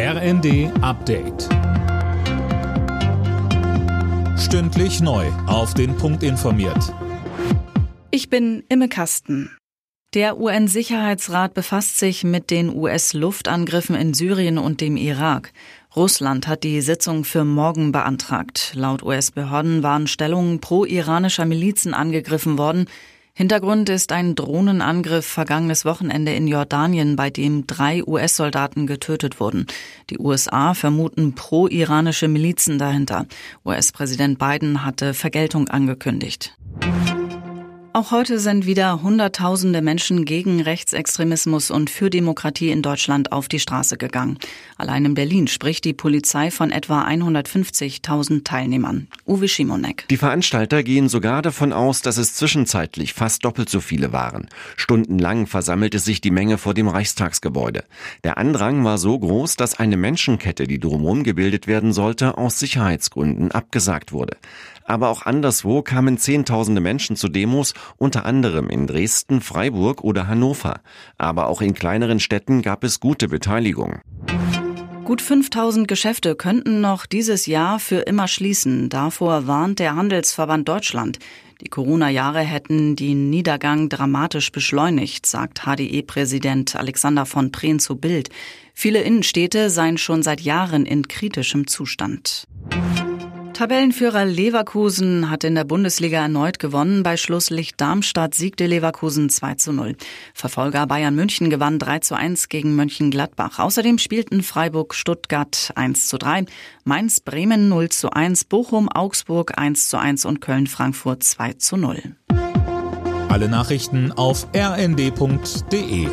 RND Update. Stündlich neu. Auf den Punkt informiert. Ich bin Imme Kasten. Der UN-Sicherheitsrat befasst sich mit den US-Luftangriffen in Syrien und dem Irak. Russland hat die Sitzung für morgen beantragt. Laut US-Behörden waren Stellungen pro-iranischer Milizen angegriffen worden. Hintergrund ist ein Drohnenangriff vergangenes Wochenende in Jordanien, bei dem drei US-Soldaten getötet wurden. Die USA vermuten pro-iranische Milizen dahinter. US-Präsident Biden hatte Vergeltung angekündigt. Auch heute sind wieder Hunderttausende Menschen gegen Rechtsextremismus und für Demokratie in Deutschland auf die Straße gegangen. Allein in Berlin spricht die Polizei von etwa 150.000 Teilnehmern. Uwe Schimonek. Die Veranstalter gehen sogar davon aus, dass es zwischenzeitlich fast doppelt so viele waren. Stundenlang versammelte sich die Menge vor dem Reichstagsgebäude. Der Andrang war so groß, dass eine Menschenkette, die drumherum gebildet werden sollte, aus Sicherheitsgründen abgesagt wurde. Aber auch anderswo kamen Zehntausende Menschen zu Demos, unter anderem in Dresden, Freiburg oder Hannover. Aber auch in kleineren Städten gab es gute Beteiligung. Gut 5000 Geschäfte könnten noch dieses Jahr für immer schließen. Davor warnt der Handelsverband Deutschland. Die Corona-Jahre hätten den Niedergang dramatisch beschleunigt, sagt HDE-Präsident Alexander von Prehn zu Bild. Viele Innenstädte seien schon seit Jahren in kritischem Zustand. Tabellenführer Leverkusen hat in der Bundesliga erneut gewonnen. Bei Schlusslicht Darmstadt siegte Leverkusen 2 zu 0. Verfolger Bayern München gewann 3 zu 1 gegen Mönchengladbach. Außerdem spielten Freiburg Stuttgart 1 zu 3, Mainz Bremen 0 zu 1, Bochum Augsburg 1 zu 1 und Köln Frankfurt 2 zu 0. Alle Nachrichten auf rnd.de